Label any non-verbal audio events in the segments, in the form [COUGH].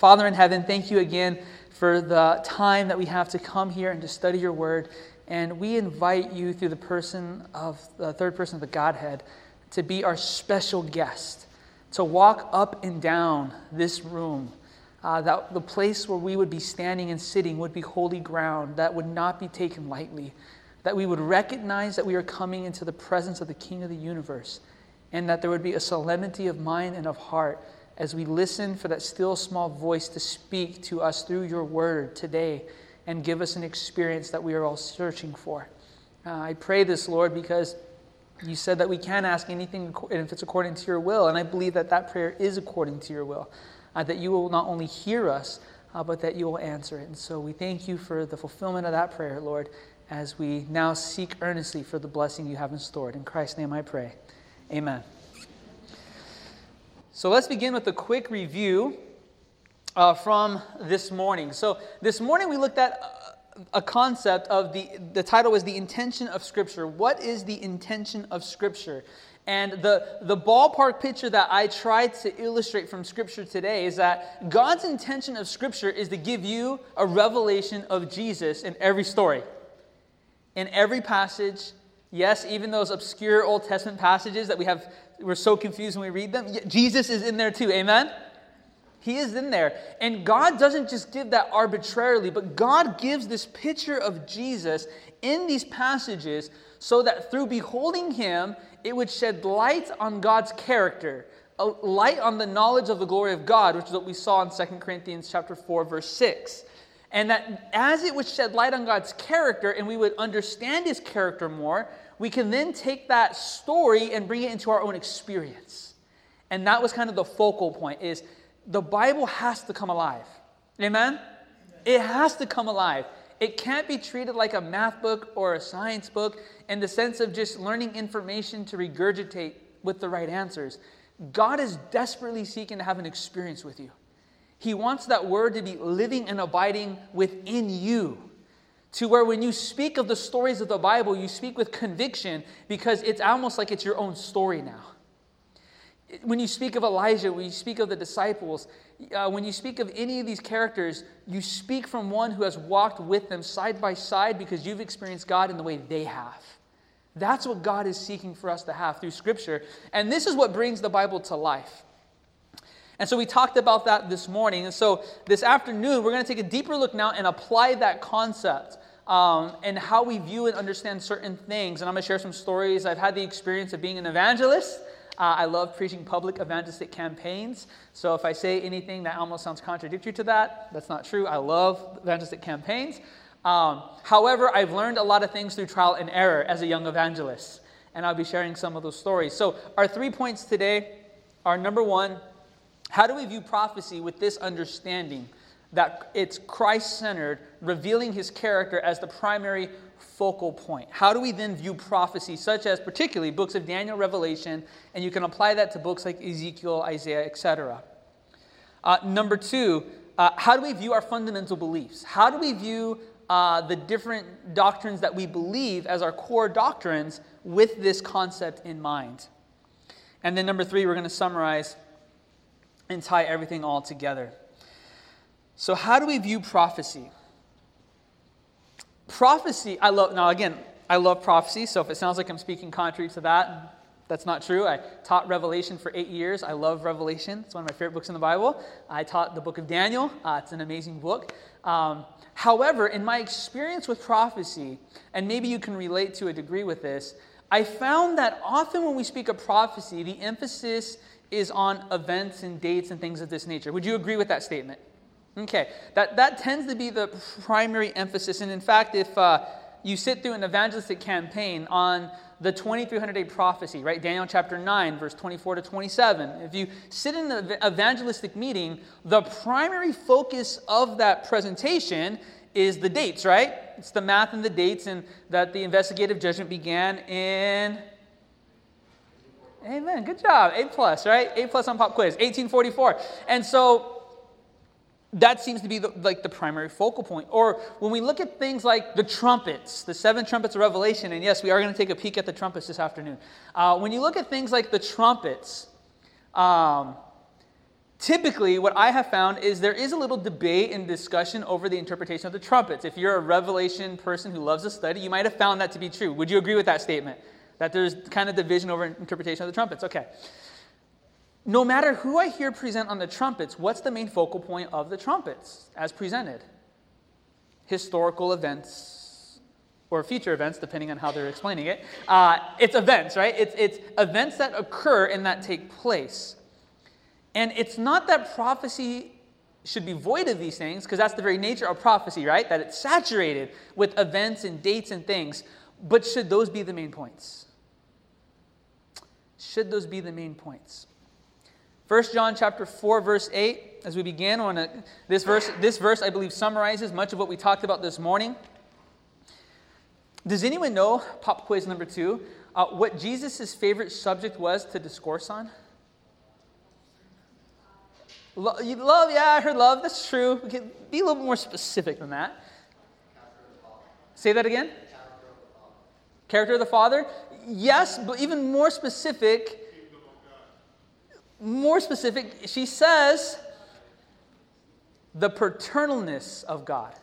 Father in heaven, thank you again for the time that we have to come here and to study your word. And we invite you through the person of the third person of the Godhead to be our special guest, to walk up and down this room. Uh, that the place where we would be standing and sitting would be holy ground that would not be taken lightly. That we would recognize that we are coming into the presence of the King of the universe, and that there would be a solemnity of mind and of heart as we listen for that still small voice to speak to us through your word today and give us an experience that we are all searching for. Uh, I pray this, Lord, because you said that we can ask anything if it's according to your will, and I believe that that prayer is according to your will, uh, that you will not only hear us, uh, but that you will answer it. And so we thank you for the fulfillment of that prayer, Lord, as we now seek earnestly for the blessing you have in store. In Christ's name I pray. Amen. So let's begin with a quick review uh, from this morning. So this morning we looked at a concept of the, the title was The Intention of Scripture. What is the intention of Scripture? And the, the ballpark picture that I tried to illustrate from Scripture today is that God's intention of Scripture is to give you a revelation of Jesus in every story, in every passage. Yes, even those obscure Old Testament passages that we have we're so confused when we read them. Jesus is in there too. Amen? He is in there. And God doesn't just give that arbitrarily, but God gives this picture of Jesus in these passages so that through beholding him, it would shed light on God's character, a light on the knowledge of the glory of God, which is what we saw in 2 Corinthians chapter 4 verse 6. And that as it would shed light on God's character and we would understand his character more, we can then take that story and bring it into our own experience. And that was kind of the focal point is the Bible has to come alive. Amen? It has to come alive. It can't be treated like a math book or a science book in the sense of just learning information to regurgitate with the right answers. God is desperately seeking to have an experience with you. He wants that word to be living and abiding within you to where when you speak of the stories of the Bible, you speak with conviction because it's almost like it's your own story now. When you speak of Elijah, when you speak of the disciples, uh, when you speak of any of these characters, you speak from one who has walked with them side by side because you've experienced God in the way they have. That's what God is seeking for us to have through Scripture. And this is what brings the Bible to life. And so we talked about that this morning. And so this afternoon, we're going to take a deeper look now and apply that concept um, and how we view and understand certain things. And I'm going to share some stories. I've had the experience of being an evangelist. Uh, I love preaching public evangelistic campaigns. So if I say anything that almost sounds contradictory to that, that's not true. I love evangelistic campaigns. Um, however, I've learned a lot of things through trial and error as a young evangelist. And I'll be sharing some of those stories. So, our three points today are number one, how do we view prophecy with this understanding that it's Christ centered, revealing his character as the primary focal point? How do we then view prophecy, such as particularly books of Daniel, Revelation, and you can apply that to books like Ezekiel, Isaiah, etc.? Uh, number two, uh, how do we view our fundamental beliefs? How do we view uh, the different doctrines that we believe as our core doctrines with this concept in mind? And then number three, we're going to summarize and tie everything all together. So, how do we view prophecy? Prophecy, I love, now again, I love prophecy, so if it sounds like I'm speaking contrary to that, that's not true. I taught Revelation for eight years. I love Revelation. It's one of my favorite books in the Bible. I taught the book of Daniel. Uh, it's an amazing book. Um, however, in my experience with prophecy, and maybe you can relate to a degree with this, I found that often when we speak of prophecy, the emphasis is on events and dates and things of this nature. Would you agree with that statement? Okay, that, that tends to be the primary emphasis. And in fact, if uh, you sit through an evangelistic campaign on the 2300 day prophecy, right? Daniel chapter 9, verse 24 to 27. If you sit in an evangelistic meeting, the primary focus of that presentation is the dates, right? It's the math and the dates, and that the investigative judgment began in Amen. Good job. A plus, right? A plus on pop quiz. 1844. And so that seems to be the, like the primary focal point. Or when we look at things like the trumpets, the seven trumpets of Revelation, and yes, we are going to take a peek at the trumpets this afternoon. Uh, when you look at things like the trumpets, um, typically what I have found is there is a little debate and discussion over the interpretation of the trumpets. If you're a revelation person who loves to study, you might have found that to be true. Would you agree with that statement? That there's kind of division over interpretation of the trumpets? Okay. No matter who I hear present on the trumpets, what's the main focal point of the trumpets as presented? Historical events or future events, depending on how they're explaining it. Uh, it's events, right? It's, it's events that occur and that take place. And it's not that prophecy should be void of these things, because that's the very nature of prophecy, right? That it's saturated with events and dates and things. But should those be the main points? Should those be the main points? 1 John chapter 4, verse 8, as we begin on a, this verse, this verse, I believe, summarizes much of what we talked about this morning. Does anyone know, pop quiz number two, uh, what Jesus' favorite subject was to discourse on? love, yeah, I heard love. That's true. We can be a little more specific than that. Say that again. Character of the Father? Yes, but even more specific. More specific, she says the paternalness of God.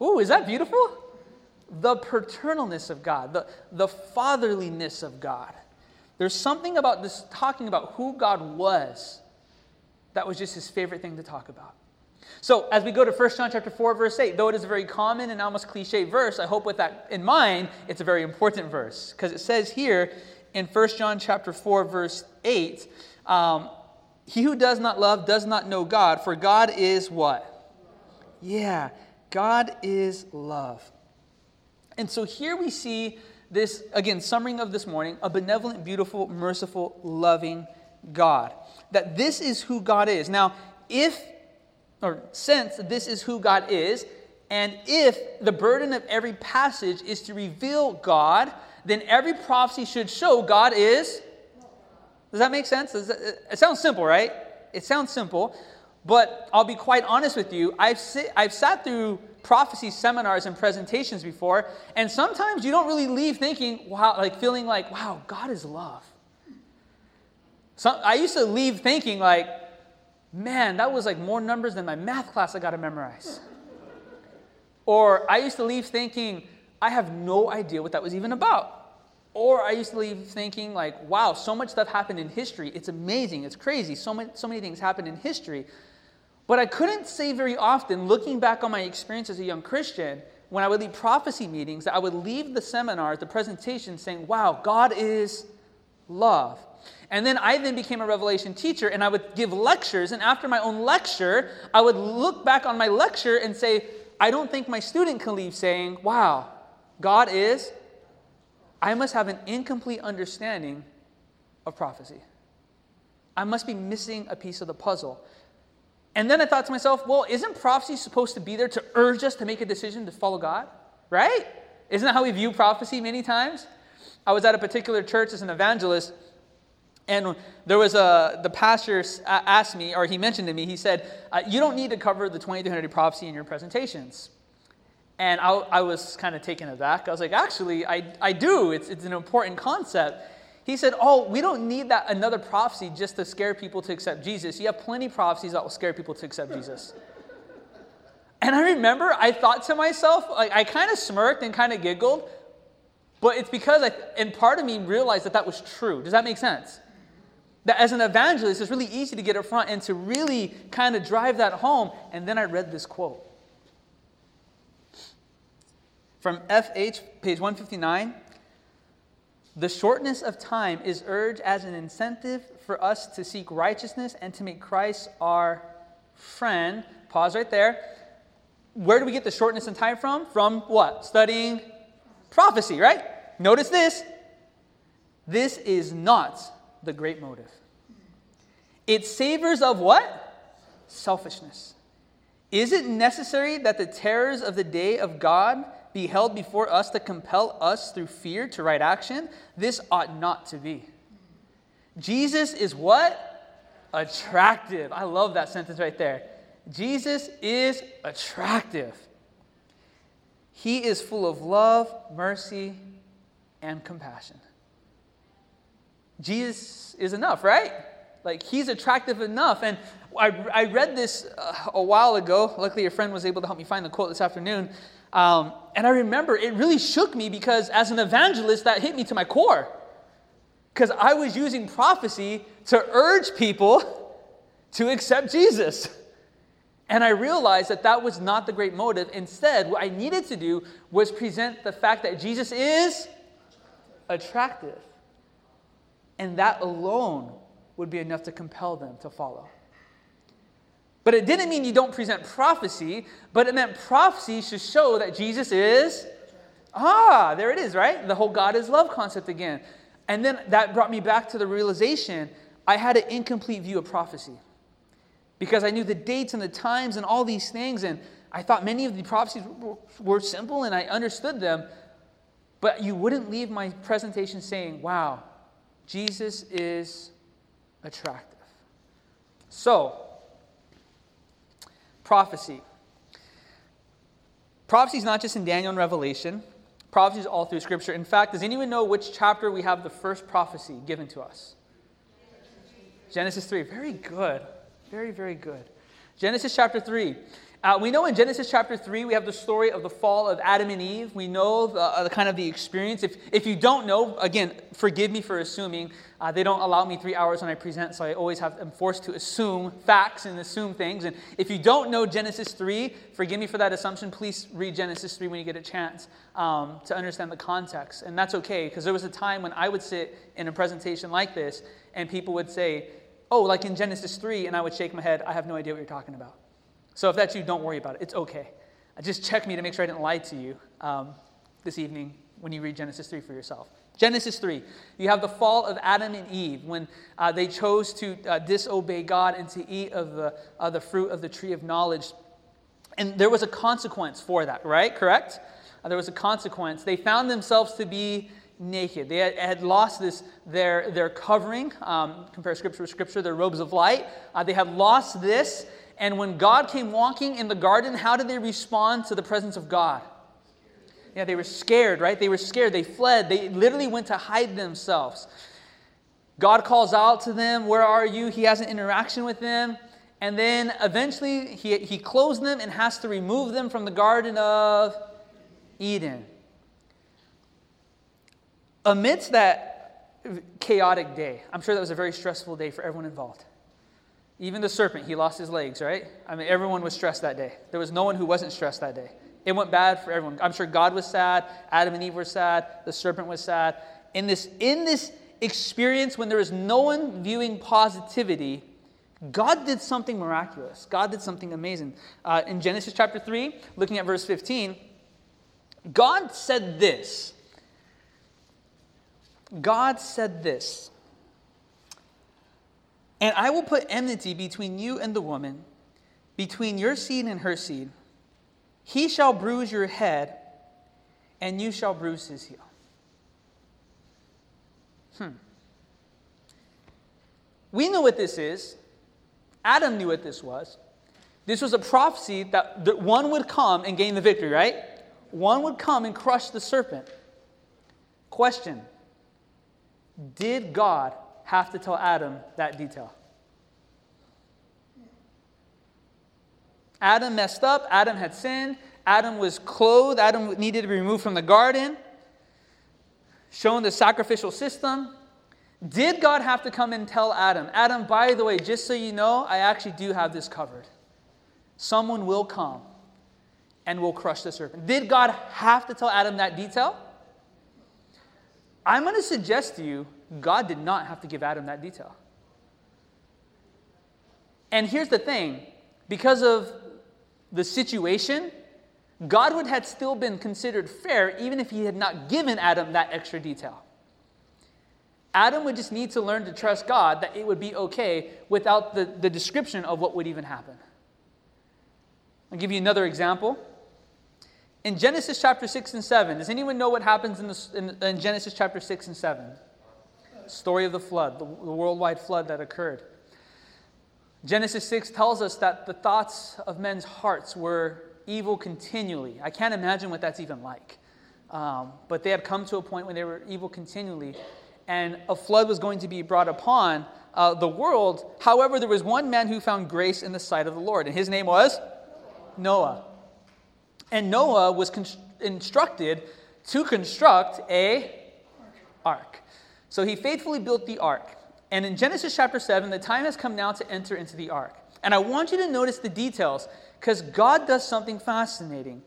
Ooh, is that beautiful? The paternalness of God, the, the fatherliness of God. There's something about this talking about who God was that was just his favorite thing to talk about. So, as we go to 1 John chapter 4, verse 8, though it is a very common and almost cliche verse, I hope with that in mind, it's a very important verse. Because it says here in 1 John chapter 4, verse 8, um, he who does not love does not know God, for God is what? Yeah, God is love. And so here we see this, again, summary of this morning, a benevolent, beautiful, merciful, loving God that this is who God is. Now, if, or since this is who God is, and if the burden of every passage is to reveal God, then every prophecy should show God is. Does that make sense? it sounds simple, right? It sounds simple, but I'll be quite honest with you. I've, I've sat through prophecy seminars and presentations before, and sometimes you don't really leave thinking, wow, like feeling like, wow, God is love. So I used to leave thinking like, man, that was like more numbers than my math class I got to memorize. Or I used to leave thinking, I have no idea what that was even about. Or I used to leave thinking like, wow, so much stuff happened in history. It's amazing. It's crazy. So many, so many things happened in history. But I couldn't say very often, looking back on my experience as a young Christian, when I would leave prophecy meetings, that I would leave the seminars, the presentation, saying, wow, God is love. And then I then became a revelation teacher and I would give lectures. And after my own lecture, I would look back on my lecture and say, I don't think my student can leave saying, wow, God is. I must have an incomplete understanding of prophecy. I must be missing a piece of the puzzle. And then I thought to myself, well, isn't prophecy supposed to be there to urge us to make a decision to follow God? Right? Isn't that how we view prophecy many times? I was at a particular church as an evangelist, and there was a, the pastor asked me, or he mentioned to me, he said, uh, You don't need to cover the 2300 prophecy in your presentations. And I, I was kind of taken aback. I was like, Actually, I, I do. It's, it's an important concept. He said, Oh, we don't need that another prophecy just to scare people to accept Jesus. You have plenty of prophecies that will scare people to accept Jesus. [LAUGHS] And I remember I thought to myself, like, I kind of smirked and kind of giggled, but it's because, I, and part of me realized that that was true. Does that make sense? That as an evangelist, it's really easy to get up front and to really kind of drive that home. And then I read this quote from FH, page 159. The shortness of time is urged as an incentive for us to seek righteousness and to make Christ our friend. Pause right there. Where do we get the shortness in time from? From what? Studying prophecy, right? Notice this. This is not the great motive. It savors of what? Selfishness. Is it necessary that the terrors of the day of God be held before us to compel us through fear to right action? This ought not to be. Jesus is what? Attractive. I love that sentence right there. Jesus is attractive. He is full of love, mercy, and compassion. Jesus is enough, right? Like, he's attractive enough. And I, I read this uh, a while ago. Luckily, a friend was able to help me find the quote this afternoon. Um, and I remember it really shook me because, as an evangelist, that hit me to my core. Because I was using prophecy to urge people [LAUGHS] to accept Jesus. And I realized that that was not the great motive. Instead, what I needed to do was present the fact that Jesus is attractive. And that alone would be enough to compel them to follow. But it didn't mean you don't present prophecy, but it meant prophecy should show that Jesus is. Ah, there it is, right? The whole God is love concept again. And then that brought me back to the realization I had an incomplete view of prophecy because I knew the dates and the times and all these things, and I thought many of the prophecies were simple and I understood them. But you wouldn't leave my presentation saying, wow, Jesus is attractive. So, prophecy. Prophecy is not just in Daniel and Revelation, prophecy is all through Scripture. In fact, does anyone know which chapter we have the first prophecy given to us? Genesis 3. Very good. Very, very good. Genesis chapter 3. Uh, we know in Genesis chapter 3, we have the story of the fall of Adam and Eve. We know the, uh, the kind of the experience. If, if you don't know, again, forgive me for assuming. Uh, they don't allow me three hours when I present, so I always have, am forced to assume facts and assume things. And if you don't know Genesis 3, forgive me for that assumption. Please read Genesis 3 when you get a chance um, to understand the context. And that's okay, because there was a time when I would sit in a presentation like this, and people would say, Oh, like in Genesis 3, and I would shake my head, I have no idea what you're talking about. So if that's you, don't worry about it. It's okay. Just check me to make sure I didn't lie to you um, this evening when you read Genesis 3 for yourself. Genesis 3, you have the fall of Adam and Eve when uh, they chose to uh, disobey God and to eat of the, uh, the fruit of the tree of knowledge. And there was a consequence for that, right? Correct? Uh, there was a consequence. They found themselves to be naked. They had, had lost this, their, their covering, um, compare scripture with scripture, their robes of light. Uh, they had lost this, and when God came walking in the garden, how did they respond to the presence of God? Yeah, they were scared, right? They were scared. They fled. They literally went to hide themselves. God calls out to them, Where are you? He has an interaction with them. And then eventually he, he closed them and has to remove them from the Garden of Eden. Amidst that chaotic day, I'm sure that was a very stressful day for everyone involved. Even the serpent, he lost his legs, right? I mean, everyone was stressed that day. There was no one who wasn't stressed that day. It went bad for everyone. I'm sure God was sad, Adam and Eve were sad, the serpent was sad. In this, in this experience, when there was no one viewing positivity, God did something miraculous. God did something amazing. Uh, in Genesis chapter 3, looking at verse 15, God said this. God said this and I will put enmity between you and the woman, between your seed and her seed. He shall bruise your head, and you shall bruise his heel. Hmm. We know what this is. Adam knew what this was. This was a prophecy that, that one would come and gain the victory, right? One would come and crush the serpent. Question Did God have to tell Adam that detail. Adam messed up. Adam had sinned. Adam was clothed. Adam needed to be removed from the garden, shown the sacrificial system. Did God have to come and tell Adam, Adam, by the way, just so you know, I actually do have this covered. Someone will come and will crush the serpent. Did God have to tell Adam that detail? I'm going to suggest to you God did not have to give Adam that detail. And here's the thing because of the situation, God would have still been considered fair even if he had not given Adam that extra detail. Adam would just need to learn to trust God that it would be okay without the, the description of what would even happen. I'll give you another example. In Genesis chapter 6 and 7, does anyone know what happens in, the, in, in Genesis chapter 6 and 7? Story of the flood, the, the worldwide flood that occurred. Genesis 6 tells us that the thoughts of men's hearts were evil continually. I can't imagine what that's even like. Um, but they had come to a point when they were evil continually. And a flood was going to be brought upon uh, the world. However, there was one man who found grace in the sight of the Lord, and his name was Noah. And Noah was instructed to construct a ark. So he faithfully built the ark. And in Genesis chapter 7, the time has come now to enter into the ark. And I want you to notice the details because God does something fascinating.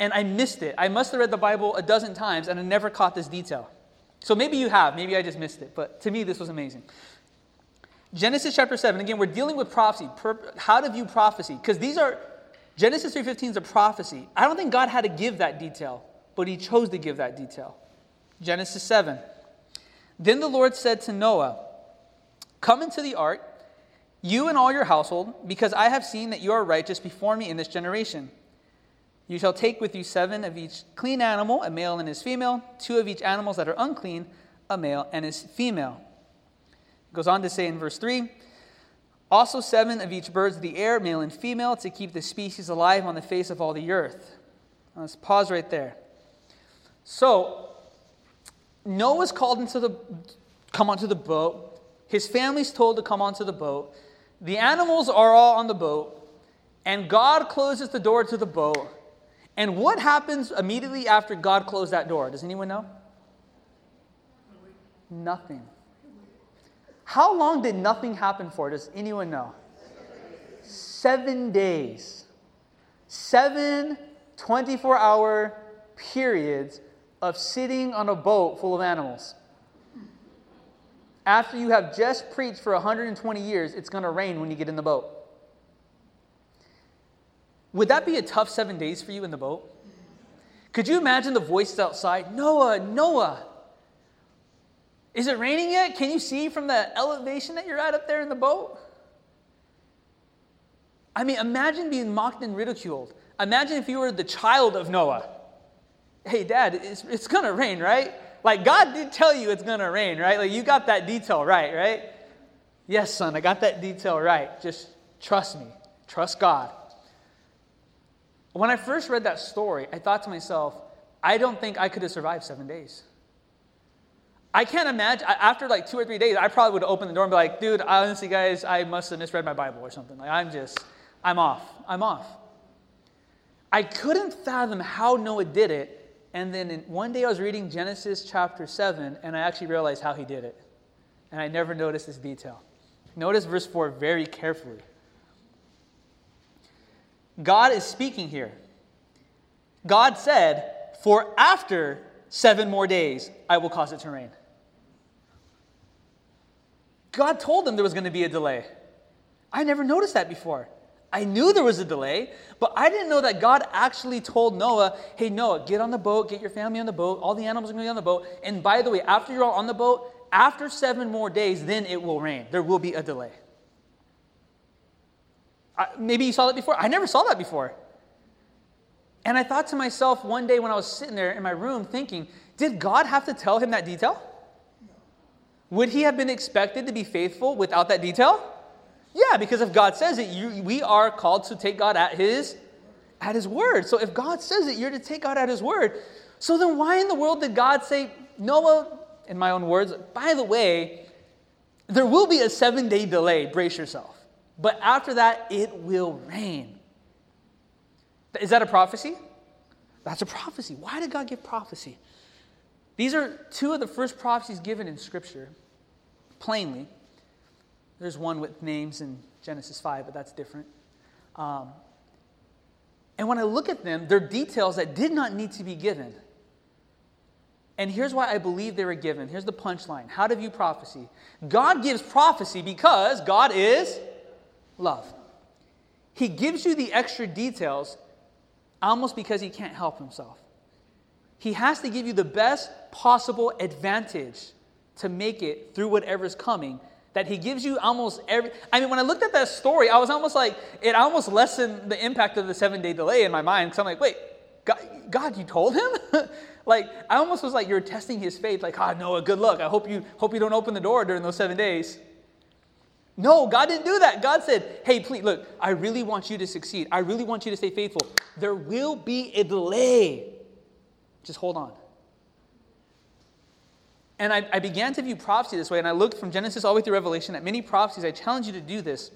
And I missed it. I must have read the Bible a dozen times and I never caught this detail. So maybe you have, maybe I just missed it, but to me this was amazing. Genesis chapter 7, again, we're dealing with prophecy, how to view prophecy, because these are, Genesis 3.15 is a prophecy. I don't think God had to give that detail, but he chose to give that detail. Genesis 7. Then the Lord said to Noah, Come into the ark, you and all your household, because I have seen that you are righteous before me in this generation. You shall take with you seven of each clean animal, a male and his female, two of each animals that are unclean, a male and his female. It goes on to say in verse 3 also seven of each birds of the air, male and female, to keep the species alive on the face of all the earth. Let's pause right there. So, Noah's called into the come onto the boat. His family's told to come onto the boat. The animals are all on the boat, and God closes the door to the boat. And what happens immediately after God closed that door? Does anyone know? Nothing. How long did nothing happen for? Does anyone know? Seven days. Seven 24 hour periods of sitting on a boat full of animals. After you have just preached for 120 years, it's going to rain when you get in the boat. Would that be a tough seven days for you in the boat? Could you imagine the voices outside? Noah, Noah, is it raining yet? Can you see from the elevation that you're at up there in the boat? I mean, imagine being mocked and ridiculed. Imagine if you were the child of Noah. Hey, dad, it's, it's going to rain, right? Like, God did tell you it's going to rain, right? Like, you got that detail right, right? Yes, son, I got that detail right. Just trust me, trust God. When I first read that story, I thought to myself, I don't think I could have survived seven days. I can't imagine, after like two or three days, I probably would have opened the door and be like, dude, honestly, guys, I must have misread my Bible or something. Like, I'm just, I'm off. I'm off. I couldn't fathom how Noah did it. And then in, one day I was reading Genesis chapter 7, and I actually realized how he did it. And I never noticed this detail. Notice verse 4 very carefully. God is speaking here. God said, For after seven more days, I will cause it to rain. God told them there was going to be a delay. I never noticed that before. I knew there was a delay, but I didn't know that God actually told Noah, hey, Noah, get on the boat, get your family on the boat, all the animals are going to be on the boat. And by the way, after you're all on the boat, after seven more days, then it will rain. There will be a delay. I, maybe you saw that before. I never saw that before. And I thought to myself one day when I was sitting there in my room thinking, did God have to tell him that detail? Would he have been expected to be faithful without that detail? Yeah, because if God says it, you, we are called to take God at his at his word. So if God says it, you're to take God at his word. So then why in the world did God say, Noah, in my own words, by the way, there will be a 7-day delay, brace yourself. But after that, it will rain. Is that a prophecy? That's a prophecy. Why did God give prophecy? These are two of the first prophecies given in Scripture, plainly. There's one with names in Genesis 5, but that's different. Um, and when I look at them, they're details that did not need to be given. And here's why I believe they were given. Here's the punchline How to view prophecy God gives prophecy because God is love. He gives you the extra details almost because he can't help himself. He has to give you the best possible advantage to make it through whatever's coming. That he gives you almost every. I mean, when I looked at that story, I was almost like, it almost lessened the impact of the seven day delay in my mind. Because I'm like, wait, God, God you told him? [LAUGHS] like, I almost was like, you're testing his faith. Like, ah, oh, Noah, good luck. I hope you, hope you don't open the door during those seven days. No, God didn't do that. God said, hey, please, look, I really want you to succeed. I really want you to stay faithful. There will be a delay. Just hold on. And I, I began to view prophecy this way, and I looked from Genesis all the way through Revelation at many prophecies. I challenge you to do this.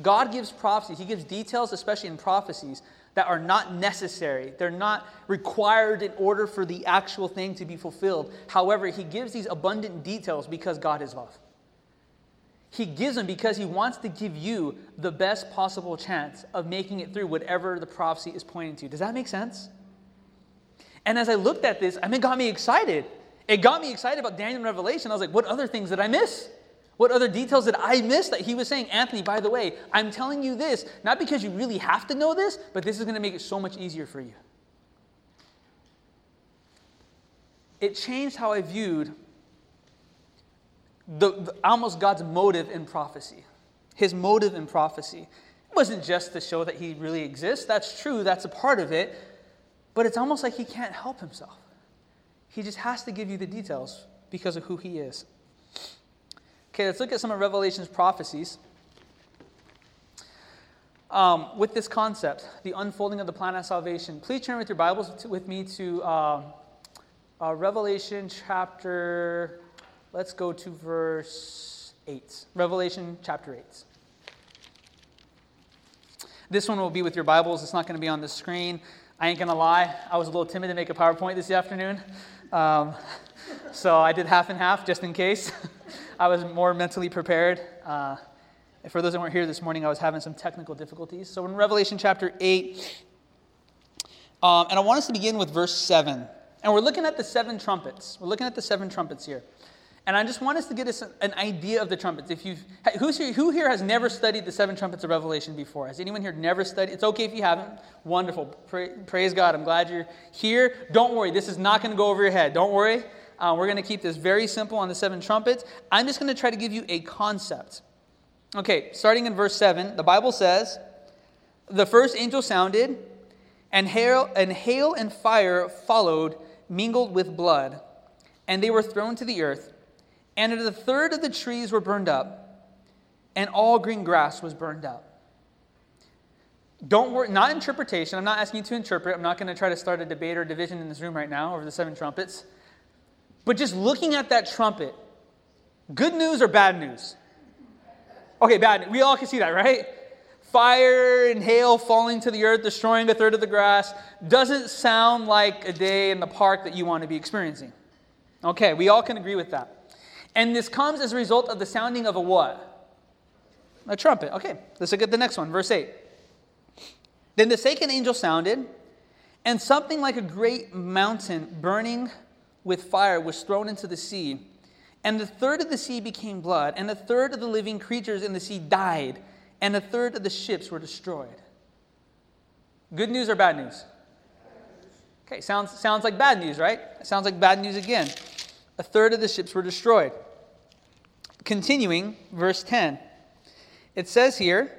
God gives prophecies, He gives details, especially in prophecies, that are not necessary. They're not required in order for the actual thing to be fulfilled. However, He gives these abundant details because God is love. He gives them because He wants to give you the best possible chance of making it through whatever the prophecy is pointing to. Does that make sense? And as I looked at this, I mean, it got me excited. It got me excited about Daniel and Revelation. I was like, what other things did I miss? What other details did I miss that he was saying? Anthony, by the way, I'm telling you this, not because you really have to know this, but this is going to make it so much easier for you. It changed how I viewed the, the, almost God's motive in prophecy. His motive in prophecy. It wasn't just to show that he really exists. That's true, that's a part of it. But it's almost like he can't help himself. He just has to give you the details because of who he is. Okay, let's look at some of Revelation's prophecies. Um, with this concept, the unfolding of the plan of salvation, please turn with your Bibles to, with me to um, uh, Revelation chapter, let's go to verse 8. Revelation chapter 8. This one will be with your Bibles. It's not going to be on the screen. I ain't going to lie, I was a little timid to make a PowerPoint this afternoon. Um, [LAUGHS] so I did half and half just in case. [LAUGHS] I was more mentally prepared. Uh, for those that weren't here this morning, I was having some technical difficulties. So in Revelation chapter 8, um, and I want us to begin with verse 7. And we're looking at the seven trumpets. We're looking at the seven trumpets here. And I just want us to get us an idea of the trumpets. If you who's here, who here has never studied the seven trumpets of Revelation before? Has anyone here never studied? It's okay if you haven't. Wonderful. praise God. I'm glad you're here. Don't worry. This is not going to go over your head. Don't worry. Uh, we're going to keep this very simple on the seven trumpets. I'm just going to try to give you a concept. Okay, starting in verse 7, the Bible says, The first angel sounded, and hail and, hail and fire followed, mingled with blood, and they were thrown to the earth. And a third of the trees were burned up, and all green grass was burned up. Don't worry, not interpretation. I'm not asking you to interpret. I'm not going to try to start a debate or division in this room right now over the seven trumpets. But just looking at that trumpet, good news or bad news? Okay, bad. We all can see that, right? Fire and hail falling to the earth, destroying a third of the grass, doesn't sound like a day in the park that you want to be experiencing. Okay, we all can agree with that. And this comes as a result of the sounding of a what? A trumpet. Okay, let's look at the next one, verse 8. Then the second angel sounded, and something like a great mountain burning with fire was thrown into the sea. And the third of the sea became blood, and a third of the living creatures in the sea died, and a third of the ships were destroyed. Good news or bad news? Okay, sounds, sounds like bad news, right? Sounds like bad news again a third of the ships were destroyed. Continuing, verse 10, it says here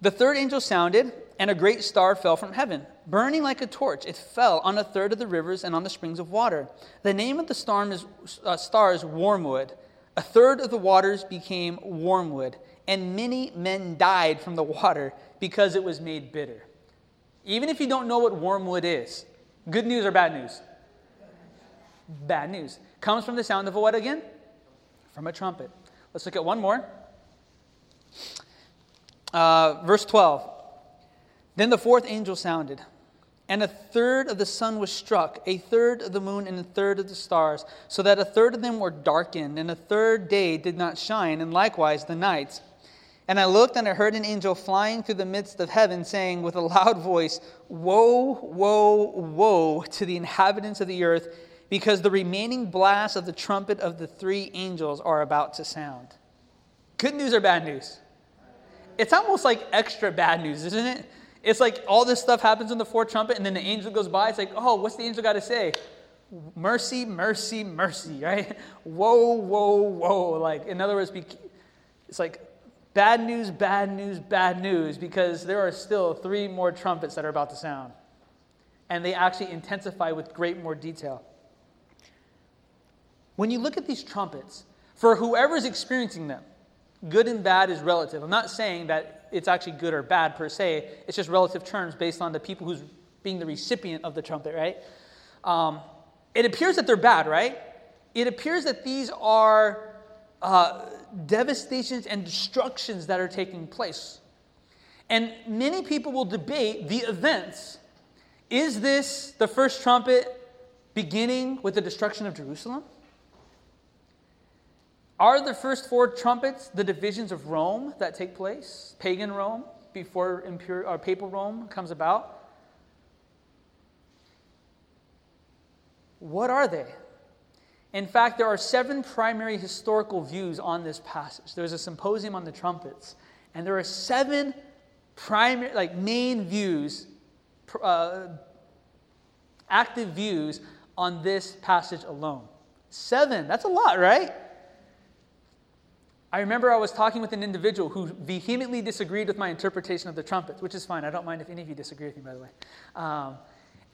The third angel sounded, and a great star fell from heaven, burning like a torch. It fell on a third of the rivers and on the springs of water. The name of the star is, uh, star is wormwood. A third of the waters became wormwood, and many men died from the water because it was made bitter. Even if you don't know what wormwood is, good news or bad news? Bad news. Comes from the sound of a what again? From a trumpet. Let's look at one more. Uh, verse 12. Then the fourth angel sounded, and a third of the sun was struck, a third of the moon, and a third of the stars, so that a third of them were darkened, and a third day did not shine, and likewise the night. And I looked, and I heard an angel flying through the midst of heaven, saying with a loud voice, Woe, woe, woe to the inhabitants of the earth because the remaining blasts of the trumpet of the three angels are about to sound. Good news or bad news? It's almost like extra bad news, isn't it? It's like all this stuff happens in the fourth trumpet, and then the angel goes by. It's like, oh, what's the angel got to say? Mercy, mercy, mercy, right? [LAUGHS] Whoa, whoa, whoa. Like, in other words, it's like bad news, bad news, bad news, because there are still three more trumpets that are about to sound. And they actually intensify with great more detail. When you look at these trumpets, for whoever's experiencing them, good and bad is relative. I'm not saying that it's actually good or bad per se, it's just relative terms based on the people who's being the recipient of the trumpet, right? Um, it appears that they're bad, right? it appears that these are uh, devastations and destructions that are taking place. And many people will debate the events. Is this the first trumpet beginning with the destruction of Jerusalem? Are the first four trumpets the divisions of Rome that take place? Pagan Rome before impure, or papal Rome comes about? What are they? In fact, there are seven primary historical views on this passage. There's a symposium on the trumpets, and there are seven primary, like main views, uh, active views on this passage alone. Seven, that's a lot, right? I remember I was talking with an individual who vehemently disagreed with my interpretation of the trumpets, which is fine. I don't mind if any of you disagree with me, by the way. Um,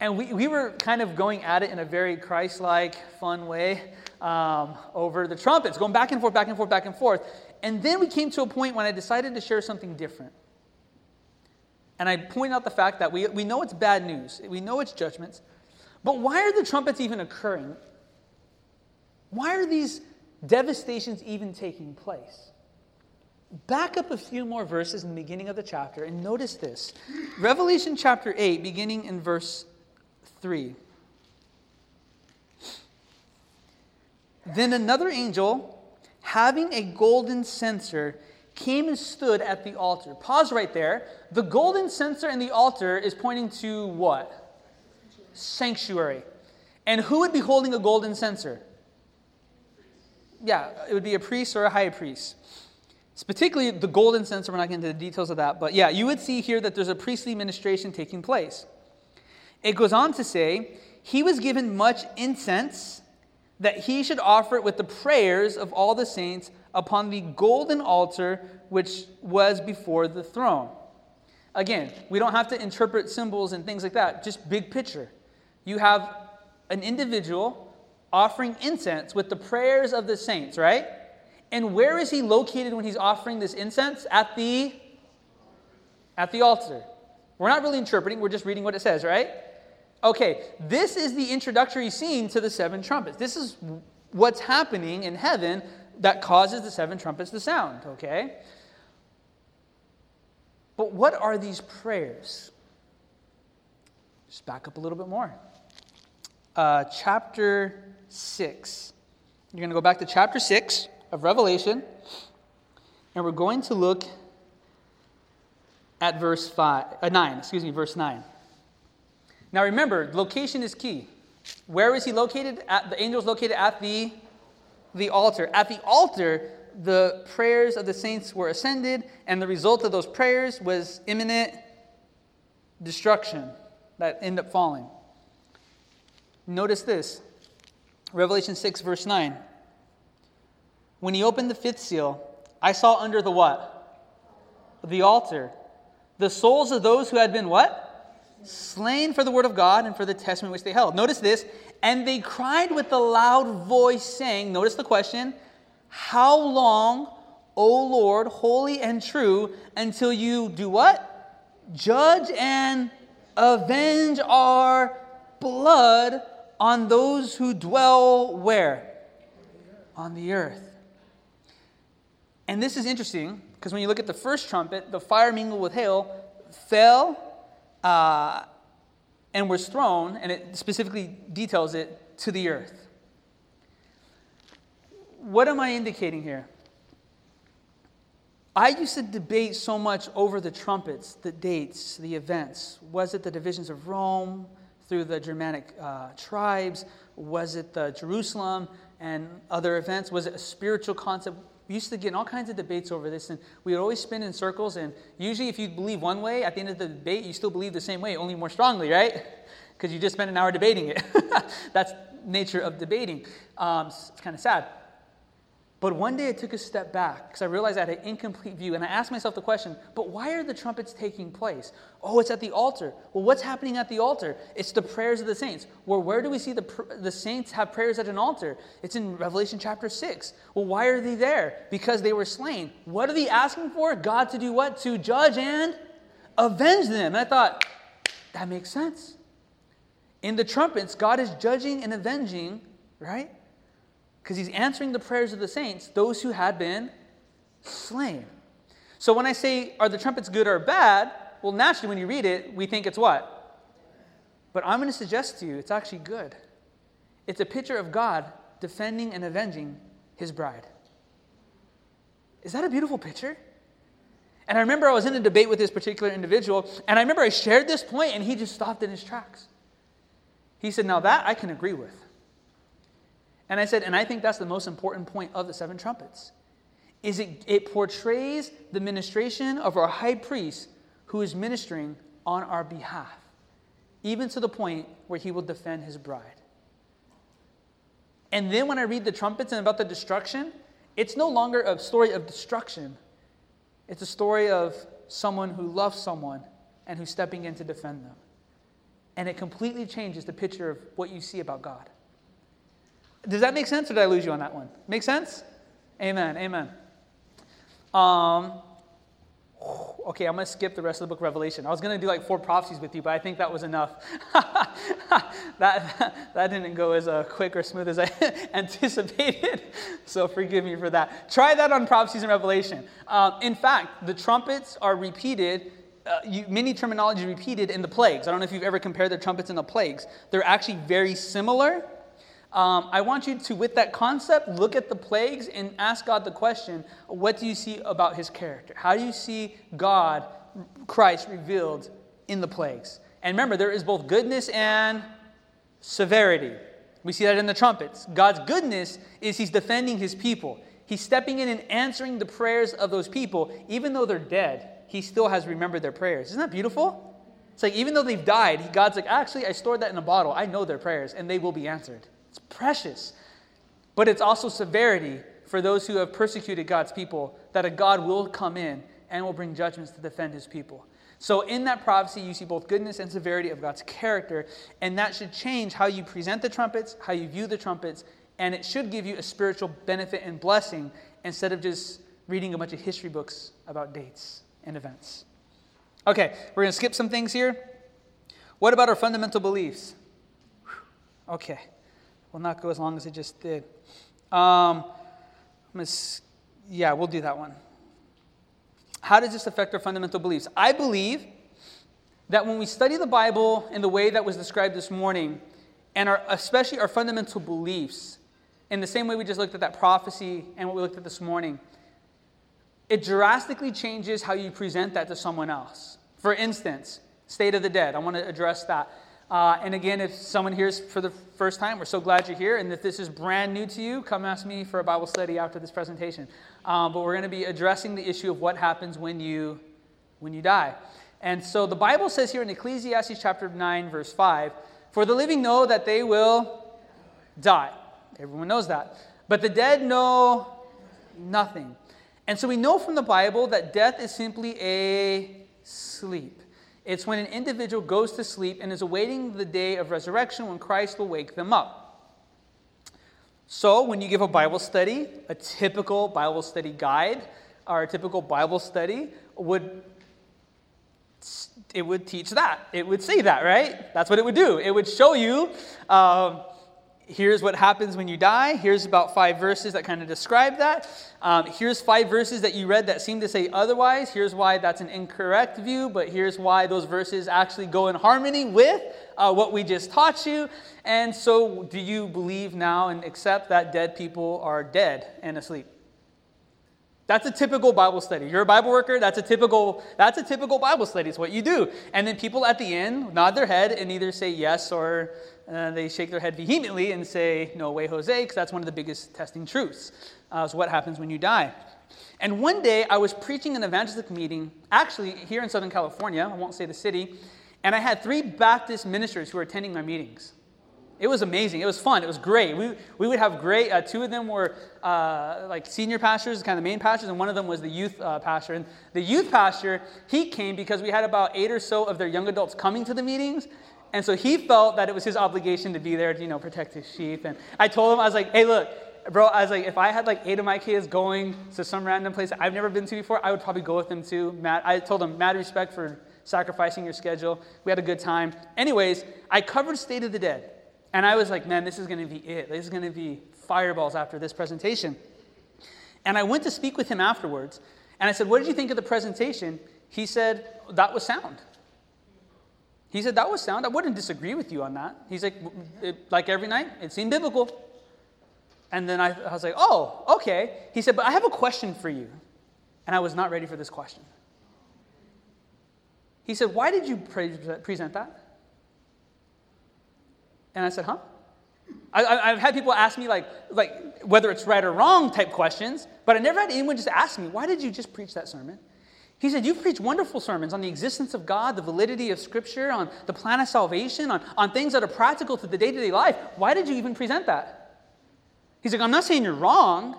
and we, we were kind of going at it in a very Christ like, fun way um, over the trumpets, going back and forth, back and forth, back and forth. And then we came to a point when I decided to share something different. And I point out the fact that we, we know it's bad news, we know it's judgments, but why are the trumpets even occurring? Why are these devastations even taking place? Back up a few more verses in the beginning of the chapter and notice this. Revelation chapter 8, beginning in verse 3. Then another angel, having a golden censer, came and stood at the altar. Pause right there. The golden censer and the altar is pointing to what? Sanctuary. And who would be holding a golden censer? Yeah, it would be a priest or a high priest. It's particularly the golden censer. We're not getting into the details of that. But yeah, you would see here that there's a priestly ministration taking place. It goes on to say, He was given much incense that he should offer it with the prayers of all the saints upon the golden altar which was before the throne. Again, we don't have to interpret symbols and things like that, just big picture. You have an individual offering incense with the prayers of the saints, right? And where is he located when he's offering this incense? At the at the altar. We're not really interpreting, we're just reading what it says, right? Okay, this is the introductory scene to the seven trumpets. This is what's happening in heaven that causes the seven trumpets to sound, okay? But what are these prayers? Just back up a little bit more. Uh, chapter 6. You're going to go back to chapter 6 of Revelation, and we're going to look at verse 5, uh, 9, excuse me, verse 9. Now remember, location is key. Where is he located? At, the angel is located at the, the altar. At the altar, the prayers of the saints were ascended, and the result of those prayers was imminent destruction that ended up falling. Notice this Revelation 6, verse 9. When he opened the fifth seal, I saw under the what? The altar. The souls of those who had been what? slain for the word of God and for the testimony which they held. Notice this. And they cried with a loud voice, saying, Notice the question, How long, O Lord, holy and true, until you do what? Judge and avenge our blood on those who dwell where? On the earth. And this is interesting because when you look at the first trumpet, the fire mingled with hail fell uh, and was thrown, and it specifically details it, to the earth. What am I indicating here? I used to debate so much over the trumpets, the dates, the events. Was it the divisions of Rome through the Germanic uh, tribes? Was it the Jerusalem and other events? Was it a spiritual concept? We used to get in all kinds of debates over this, and we would always spin in circles. And usually, if you believe one way, at the end of the debate, you still believe the same way, only more strongly, right? [LAUGHS] Because you just spent an hour debating it. [LAUGHS] That's nature of debating. Um, it's kind of sad. But one day I took a step back because I realized I had an incomplete view. And I asked myself the question, but why are the trumpets taking place? Oh, it's at the altar. Well, what's happening at the altar? It's the prayers of the saints. Well, where do we see the, the saints have prayers at an altar? It's in Revelation chapter 6. Well, why are they there? Because they were slain. What are they asking for? God to do what? To judge and avenge them. And I thought, that makes sense. In the trumpets, God is judging and avenging, right? Because he's answering the prayers of the saints, those who had been slain. So when I say, are the trumpets good or bad? Well, naturally, when you read it, we think it's what? But I'm going to suggest to you it's actually good. It's a picture of God defending and avenging his bride. Is that a beautiful picture? And I remember I was in a debate with this particular individual, and I remember I shared this point, and he just stopped in his tracks. He said, Now that I can agree with. And I said, And I think that's the most important point of the seven trumpets. Is it, it portrays the ministration of our high priest who is ministering on our behalf, even to the point where he will defend his bride. And then when I read the trumpets and about the destruction, it's no longer a story of destruction, it's a story of someone who loves someone and who's stepping in to defend them. And it completely changes the picture of what you see about God. Does that make sense, or did I lose you on that one? Make sense? Amen. Amen. Um, okay, I'm going to skip the rest of the book of Revelation. I was going to do like four prophecies with you, but I think that was enough. [LAUGHS] that, that didn't go as uh, quick or smooth as I [LAUGHS] anticipated, so forgive me for that. Try that on prophecies and Revelation. Um, in fact, the trumpets are repeated. Uh, you, many terminology repeated in the plagues. I don't know if you've ever compared the trumpets and the plagues. They're actually very similar, um, I want you to, with that concept, look at the plagues and ask God the question what do you see about his character? How do you see God, Christ, revealed in the plagues? And remember, there is both goodness and severity. We see that in the trumpets. God's goodness is he's defending his people. He's stepping in and answering the prayers of those people. Even though they're dead, he still has remembered their prayers. Isn't that beautiful? It's like even though they've died, God's like, actually, I stored that in a bottle. I know their prayers, and they will be answered. It's precious. But it's also severity for those who have persecuted God's people, that a God will come in and will bring judgments to defend his people. So, in that prophecy, you see both goodness and severity of God's character, and that should change how you present the trumpets, how you view the trumpets, and it should give you a spiritual benefit and blessing instead of just reading a bunch of history books about dates and events. Okay, we're going to skip some things here. What about our fundamental beliefs? Okay will not go as long as it just did. Um, yeah, we'll do that one. How does this affect our fundamental beliefs? I believe that when we study the Bible in the way that was described this morning, and our, especially our fundamental beliefs, in the same way we just looked at that prophecy and what we looked at this morning, it drastically changes how you present that to someone else. For instance, state of the dead. I want to address that. Uh, and again, if someone here's for the first time, we're so glad you're here. And if this is brand new to you, come ask me for a Bible study after this presentation. Um, but we're going to be addressing the issue of what happens when you when you die. And so the Bible says here in Ecclesiastes chapter 9, verse 5, For the living know that they will die. Everyone knows that. But the dead know nothing. And so we know from the Bible that death is simply a sleep. It's when an individual goes to sleep and is awaiting the day of resurrection when Christ will wake them up. So, when you give a Bible study, a typical Bible study guide or a typical Bible study would it would teach that. It would say that, right? That's what it would do. It would show you um, here's what happens when you die. Here's about five verses that kind of describe that. Um, here's five verses that you read that seem to say otherwise. Here's why that's an incorrect view, but here's why those verses actually go in harmony with uh, what we just taught you. And so, do you believe now and accept that dead people are dead and asleep? That's a typical Bible study. You're a Bible worker, that's a typical that's a typical Bible study. It's what you do. And then people at the end nod their head and either say yes or uh, they shake their head vehemently and say, No way, Jose, because that's one of the biggest testing truths. Uh, is what happens when you die. And one day I was preaching an evangelistic meeting, actually here in Southern California, I won't say the city, and I had three Baptist ministers who were attending my meetings. It was amazing. It was fun. It was great. We, we would have great, uh, two of them were uh, like senior pastors, kind of main pastors, and one of them was the youth uh, pastor. And the youth pastor, he came because we had about eight or so of their young adults coming to the meetings. And so he felt that it was his obligation to be there to, you know, protect his sheep. And I told him, I was like, hey, look, bro, I was like, if I had like eight of my kids going to some random place I've never been to before, I would probably go with them too. Matt, I told them, mad respect for sacrificing your schedule. We had a good time. Anyways, I covered State of the Dead. And I was like, man, this is going to be it. This is going to be fireballs after this presentation. And I went to speak with him afterwards, and I said, What did you think of the presentation? He said, That was sound. He said, That was sound. I wouldn't disagree with you on that. He's like, Like every night, it seemed biblical. And then I, I was like, Oh, okay. He said, But I have a question for you. And I was not ready for this question. He said, Why did you pre- present that? And I said, Huh? I, have had people ask me, like, like, whether it's right or wrong type questions, but I never had anyone just ask me, Why did you just preach that sermon? He said, You've preached wonderful sermons on the existence of God, the validity of Scripture, on the plan of salvation, on, on things that are practical to the day to day life. Why did you even present that? He's like, I'm not saying you're wrong.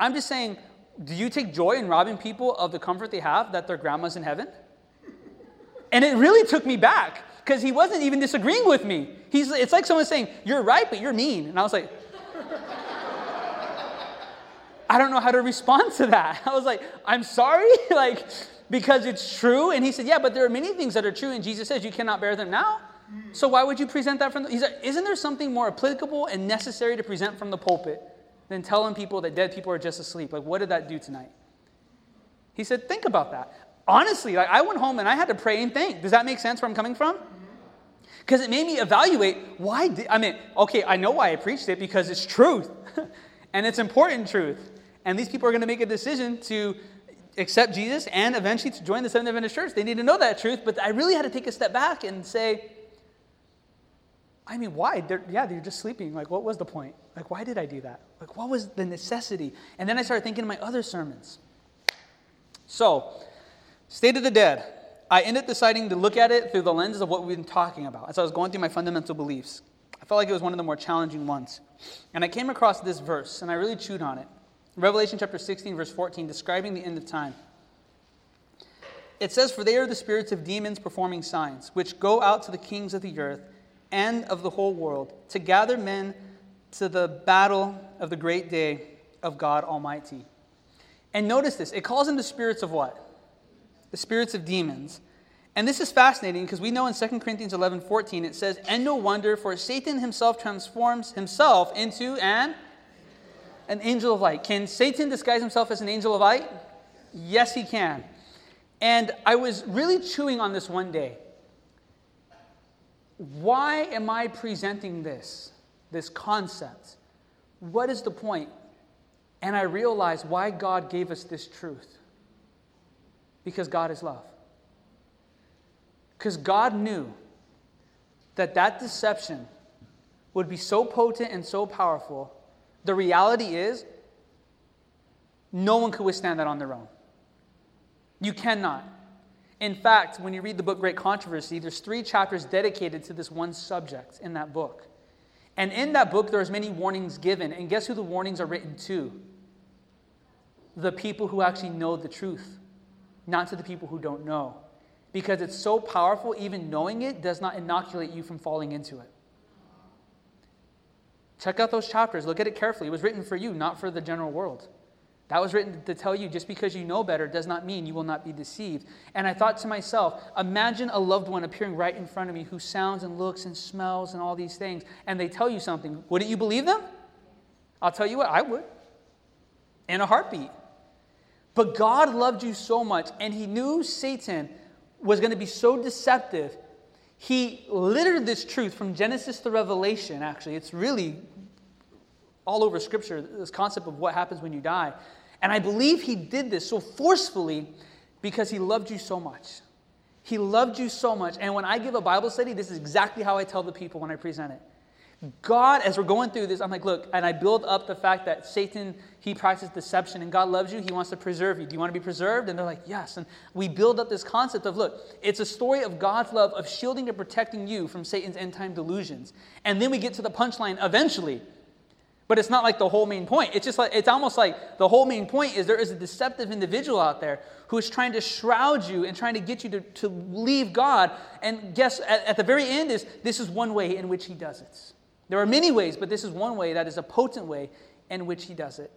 I'm just saying, do you take joy in robbing people of the comfort they have that their grandma's in heaven? And it really took me back because he wasn't even disagreeing with me. He's, it's like someone saying, You're right, but you're mean. And I was like, [LAUGHS] I don't know how to respond to that. [LAUGHS] I was like, I'm sorry, [LAUGHS] like, because it's true. And he said, Yeah, but there are many things that are true, and Jesus says you cannot bear them now. So why would you present that from the? He said, Isn't there something more applicable and necessary to present from the pulpit than telling people that dead people are just asleep? Like, what did that do tonight? He said, Think about that honestly, like I went home and I had to pray and think. Does that make sense where I'm coming from? Because it made me evaluate why did, I mean, okay, I know why I preached it because it's truth [LAUGHS] and it's important truth. And these people are going to make a decision to accept Jesus and eventually to join the Seventh Adventist Church. They need to know that truth, but I really had to take a step back and say, I mean, why? They're, yeah, they're just sleeping. Like, what was the point? Like, why did I do that? Like, what was the necessity? And then I started thinking of my other sermons. So, State of the dead. I ended up deciding to look at it through the lenses of what we've been talking about as I was going through my fundamental beliefs. I felt like it was one of the more challenging ones. And I came across this verse, and I really chewed on it. Revelation chapter 16, verse 14, describing the end of time. It says, For they are the spirits of demons performing signs, which go out to the kings of the earth and of the whole world to gather men to the battle of the great day of God Almighty. And notice this it calls them the spirits of what? the spirits of demons. And this is fascinating because we know in 2 Corinthians 11 14 it says, And no wonder, for Satan himself transforms himself into an, an angel of light. Can Satan disguise himself as an angel of light? Yes, he can. And I was really chewing on this one day. Why am I presenting this, this concept? What is the point? And I realized why God gave us this truth. Because God is love. Because God knew that that deception would be so potent and so powerful. The reality is, no one could withstand that on their own. You cannot. In fact, when you read the book Great Controversy, there's three chapters dedicated to this one subject in that book. And in that book, there's many warnings given. And guess who the warnings are written to? The people who actually know the truth not to the people who don't know. Because it's so powerful, even knowing it does not inoculate you from falling into it. Check out those chapters. Look at it carefully. It was written for you, not for the general world. That was written to tell you just because you know better does not mean you will not be deceived. And I thought to myself, imagine a loved one appearing right in front of me who sounds and looks and smells and all these things, and they tell you something. Wouldn't you believe them? I'll tell you what, I would. In a heartbeat. But God loved you so much, and He knew Satan was going to be so deceptive. He littered this truth from Genesis to Revelation, actually. It's really all over Scripture, this concept of what happens when you die. And I believe He did this so forcefully because He loved you so much. He loved you so much. And when I give a Bible study, this is exactly how I tell the people when I present it. God, as we're going through this, I'm like, look, and I build up the fact that Satan, he practices deception, and God loves you. He wants to preserve you. Do you want to be preserved? And they're like, yes. And we build up this concept of, look, it's a story of God's love of shielding and protecting you from Satan's end time delusions. And then we get to the punchline eventually. But it's not like the whole main point. It's just like, it's almost like the whole main point is there is a deceptive individual out there who is trying to shroud you and trying to get you to, to leave God. And guess, at, at the very end, is this is one way in which he does it. There are many ways, but this is one way that is a potent way in which he does it.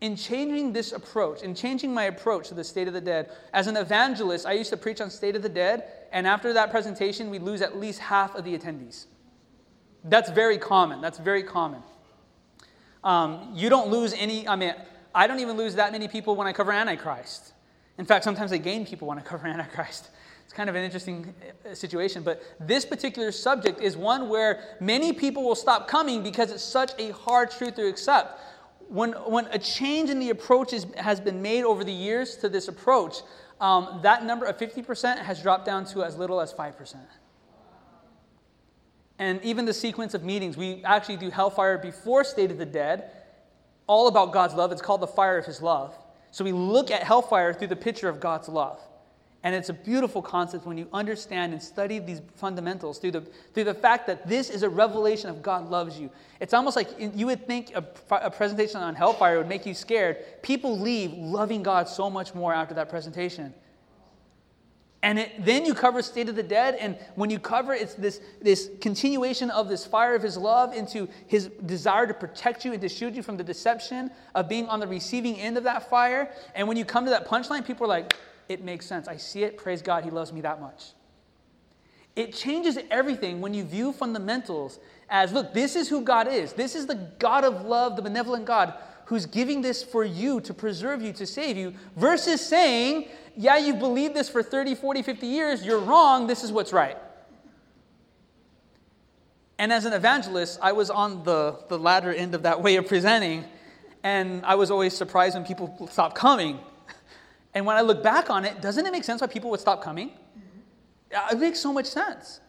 In changing this approach, in changing my approach to the state of the dead, as an evangelist, I used to preach on state of the dead, and after that presentation, we lose at least half of the attendees. That's very common. That's very common. Um, you don't lose any, I mean, I don't even lose that many people when I cover Antichrist. In fact, sometimes I gain people when I [LAUGHS] cover Antichrist. It's kind of an interesting uh, situation, but this particular subject is one where many people will stop coming because it's such a hard truth to accept. When, when a change in the approach is, has been made over the years to this approach, um, that number of 50% has dropped down to as little as 5%. And even the sequence of meetings, we actually do Hellfire before State of the Dead, all about God's love. It's called the fire of His love. So we look at Hellfire through the picture of God's love. And it's a beautiful concept when you understand and study these fundamentals through the, through the fact that this is a revelation of God loves you. It's almost like you would think a, a presentation on hellfire would make you scared. People leave loving God so much more after that presentation. And it, then you cover State of the Dead, and when you cover it's this, this continuation of this fire of his love into his desire to protect you and to shield you from the deception of being on the receiving end of that fire. And when you come to that punchline, people are like, it makes sense. I see it. Praise God, He loves me that much. It changes everything when you view fundamentals as look, this is who God is. This is the God of love, the benevolent God who's giving this for you to preserve you, to save you, versus saying, yeah, you've believed this for 30, 40, 50 years, you're wrong, this is what's right. And as an evangelist, I was on the, the latter end of that way of presenting, and I was always surprised when people stopped coming and when I look back on it, doesn't it make sense why people would stop coming? It makes so much sense.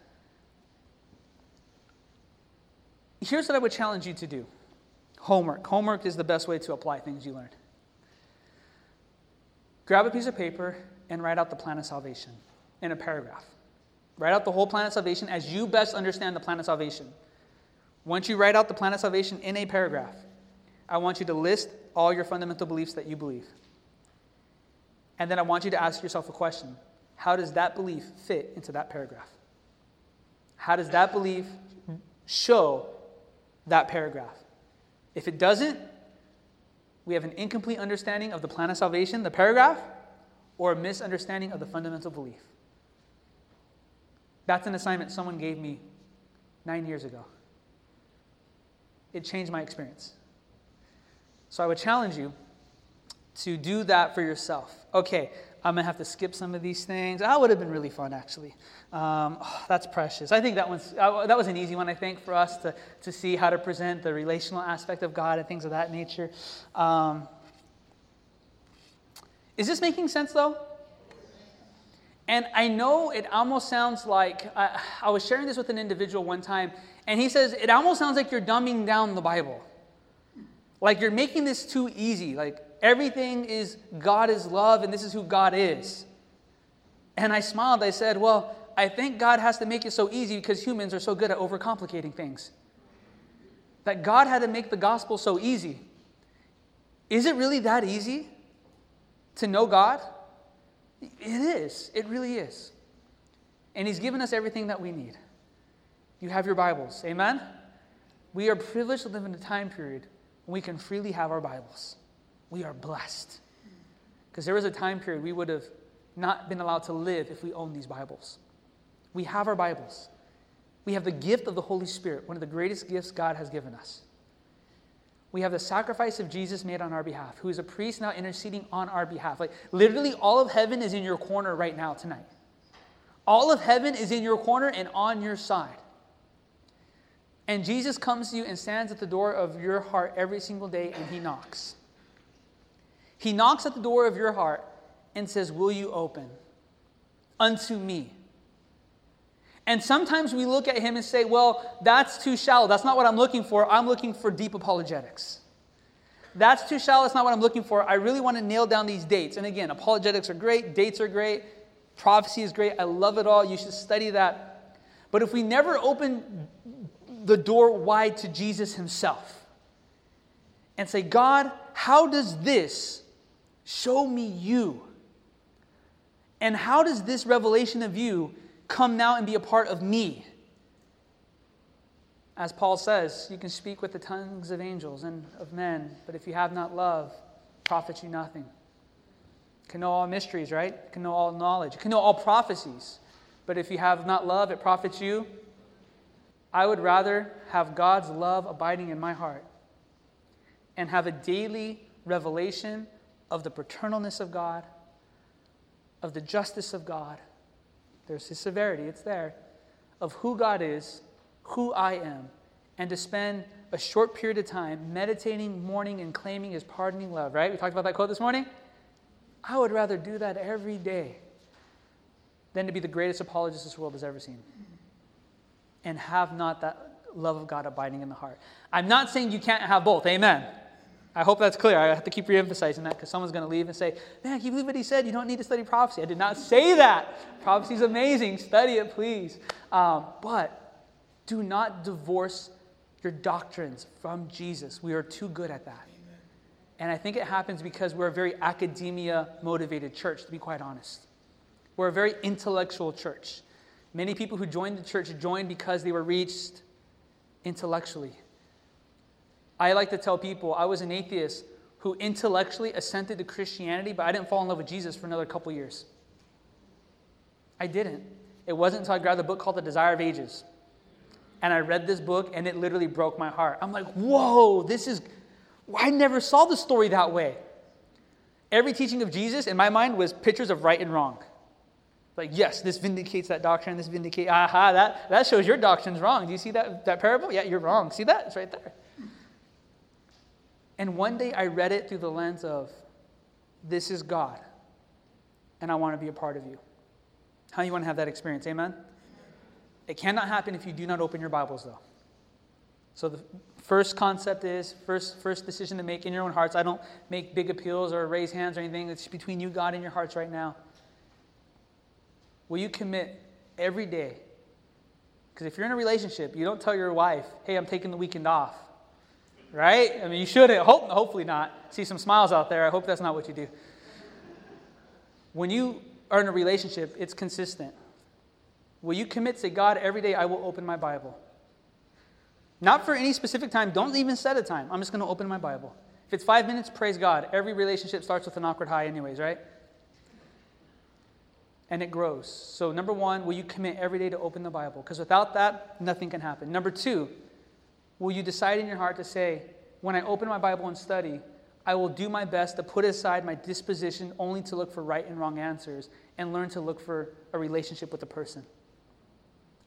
Here's what I would challenge you to do homework. Homework is the best way to apply things you learn. Grab a piece of paper and write out the plan of salvation in a paragraph. Write out the whole plan of salvation as you best understand the plan of salvation. Once you write out the plan of salvation in a paragraph, I want you to list all your fundamental beliefs that you believe. And then I want you to ask yourself a question How does that belief fit into that paragraph? How does that belief show that paragraph? If it doesn't, we have an incomplete understanding of the plan of salvation, the paragraph, or a misunderstanding of the fundamental belief. That's an assignment someone gave me nine years ago. It changed my experience. So I would challenge you to do that for yourself. Okay, I'm gonna have to skip some of these things. That would have been really fun, actually. Um, oh, [SIGHS] that's precious. I think that one's uh, that was an easy one. I think for us to to see how to present the relational aspect of God and things of that nature. Um, is this making sense, though? And I know it almost sounds like uh, I was sharing this with an individual one time, and he says it almost sounds like you're dumbing down the Bible, like you're making this too easy. Like Everything is God is love, and this is who God is. And I smiled. I said, Well, I think God has to make it so easy because humans are so good at overcomplicating things. That God had to make the gospel so easy. Is it really that easy to know God? It is. It really is. And He's given us everything that we need. You have your Bibles. Amen? We are privileged to live in a time period when we can freely have our Bibles we are blessed. Because there was a time period we would have not been allowed to live if we owned these Bibles. We have our Bibles. We have the gift of the Holy Spirit, one of the greatest gifts God has given us. We have the sacrifice of Jesus made on our behalf, who is a priest now interceding on our behalf. Like literally, all of heaven is in your corner right now tonight. All of heaven is in your corner and on your side. And Jesus comes to you and stands at the door of your heart every single day and he knocks. He knocks at the door of your heart and says, Will you open unto me? And sometimes we look at him and say, Well, that's too shallow. That's not what I'm looking for. I'm looking for deep apologetics. That's too shallow. That's not what I'm looking for. I really want to nail down these dates. And again, apologetics are great, dates are great, prophecy is great. I love it all. You should study that. But if we never open the door wide to Jesus himself and say, God, how does this Show me you. And how does this revelation of you come now and be a part of me? As Paul says, you can speak with the tongues of angels and of men, but if you have not love, profits you nothing. Can know all mysteries, right? Can know all knowledge. Can know all prophecies. But if you have not love, it profits you. I would rather have God's love abiding in my heart and have a daily revelation of the paternalness of God, of the justice of God. There's his severity, it's there, of who God is, who I am, and to spend a short period of time meditating, mourning, and claiming his pardoning love, right? We talked about that quote this morning. I would rather do that every day than to be the greatest apologist this world has ever seen and have not that love of God abiding in the heart. I'm not saying you can't have both. Amen. I hope that's clear. I have to keep reemphasizing that because someone's going to leave and say, Man, can you believe what he said? You don't need to study prophecy. I did not say that. Prophecy is amazing. Study it, please. Um, but do not divorce your doctrines from Jesus. We are too good at that. Amen. And I think it happens because we're a very academia motivated church, to be quite honest. We're a very intellectual church. Many people who joined the church joined because they were reached intellectually. I like to tell people I was an atheist who intellectually assented to Christianity, but I didn't fall in love with Jesus for another couple years. I didn't. It wasn't until I grabbed a book called The Desire of Ages. And I read this book, and it literally broke my heart. I'm like, whoa, this is. I never saw the story that way. Every teaching of Jesus in my mind was pictures of right and wrong. Like, yes, this vindicates that doctrine, this vindicates, aha, that, that shows your doctrine's wrong. Do you see that, that parable? Yeah, you're wrong. See that? It's right there. And one day I read it through the lens of, this is God, and I want to be a part of you. How you want to have that experience? Amen? It cannot happen if you do not open your Bibles, though. So the first concept is, first, first decision to make in your own hearts. I don't make big appeals or raise hands or anything. It's between you, God, and your hearts right now. Will you commit every day? Because if you're in a relationship, you don't tell your wife, hey, I'm taking the weekend off. Right? I mean, you shouldn't. Hope, hopefully not. See some smiles out there. I hope that's not what you do. When you are in a relationship, it's consistent. Will you commit to God every day, I will open my Bible? Not for any specific time. Don't even set a time. I'm just going to open my Bible. If it's five minutes, praise God. Every relationship starts with an awkward high, anyways, right? and it grows. So, number one, will you commit every day to open the Bible? Because without that, nothing can happen. Number two, will you decide in your heart to say, when I open my Bible and study, I will do my best to put aside my disposition only to look for right and wrong answers and learn to look for a relationship with a person.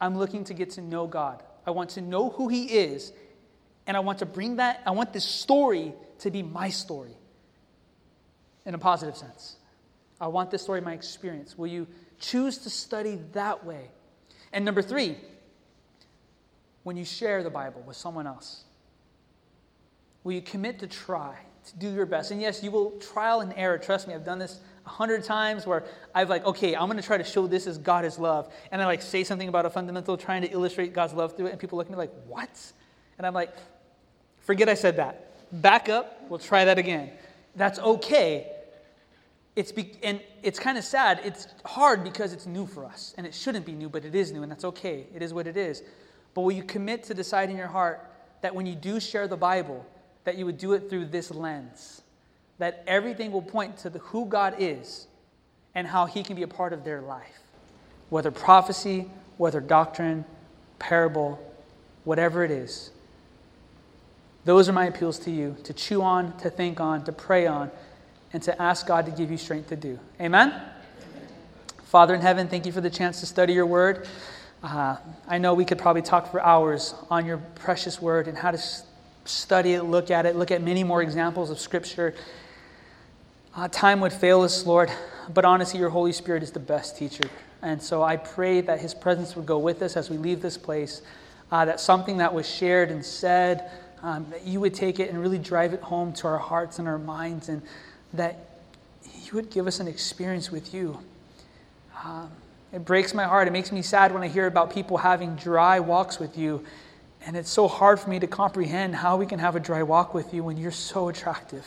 I'm looking to get to know God. I want to know who He is, and I want to bring that, I want this story to be my story in a positive sense. I want this story, my experience. Will you choose to study that way? And number three, when you share the Bible with someone else, will you commit to try, to do your best? And yes, you will trial and error. Trust me, I've done this a hundred times where I've like, okay, I'm going to try to show this as God is love. And I like say something about a fundamental, trying to illustrate God's love through it. And people look at me like, what? And I'm like, forget I said that. Back up, we'll try that again. That's okay it's be, and it's kind of sad. It's hard because it's new for us, and it shouldn't be new, but it is new, and that's okay. It is what it is. But will you commit to decide in your heart that when you do share the Bible, that you would do it through this lens, that everything will point to the, who God is and how He can be a part of their life, whether prophecy, whether doctrine, parable, whatever it is. Those are my appeals to you to chew on, to think on, to pray on and to ask God to give you strength to do. Amen? Amen. Father in heaven, thank you for the chance to study your word. Uh, I know we could probably talk for hours on your precious word and how to study it, look at it, look at many more examples of Scripture. Uh, time would fail us, Lord, but honestly, your Holy Spirit is the best teacher. And so I pray that His presence would go with us as we leave this place, uh, that something that was shared and said, um, that you would take it and really drive it home to our hearts and our minds and that you would give us an experience with you. Um, it breaks my heart. It makes me sad when I hear about people having dry walks with you. And it's so hard for me to comprehend how we can have a dry walk with you when you're so attractive,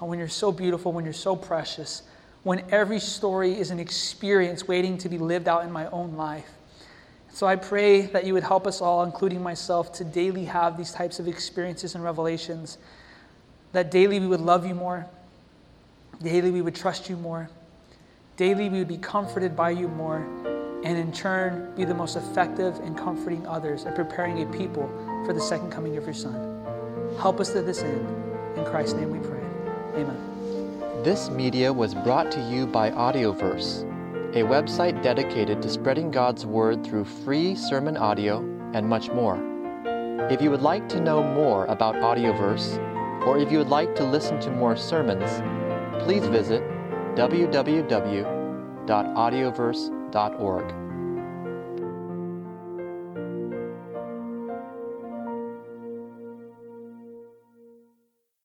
uh, when you're so beautiful, when you're so precious, when every story is an experience waiting to be lived out in my own life. So I pray that you would help us all, including myself, to daily have these types of experiences and revelations, that daily we would love you more, Daily, we would trust you more. Daily, we would be comforted by you more, and in turn, be the most effective in comforting others and preparing a people for the second coming of your Son. Help us to this end. In Christ's name we pray. Amen. This media was brought to you by Audioverse, a website dedicated to spreading God's Word through free sermon audio and much more. If you would like to know more about Audioverse, or if you would like to listen to more sermons, please visit www.audioverse.org.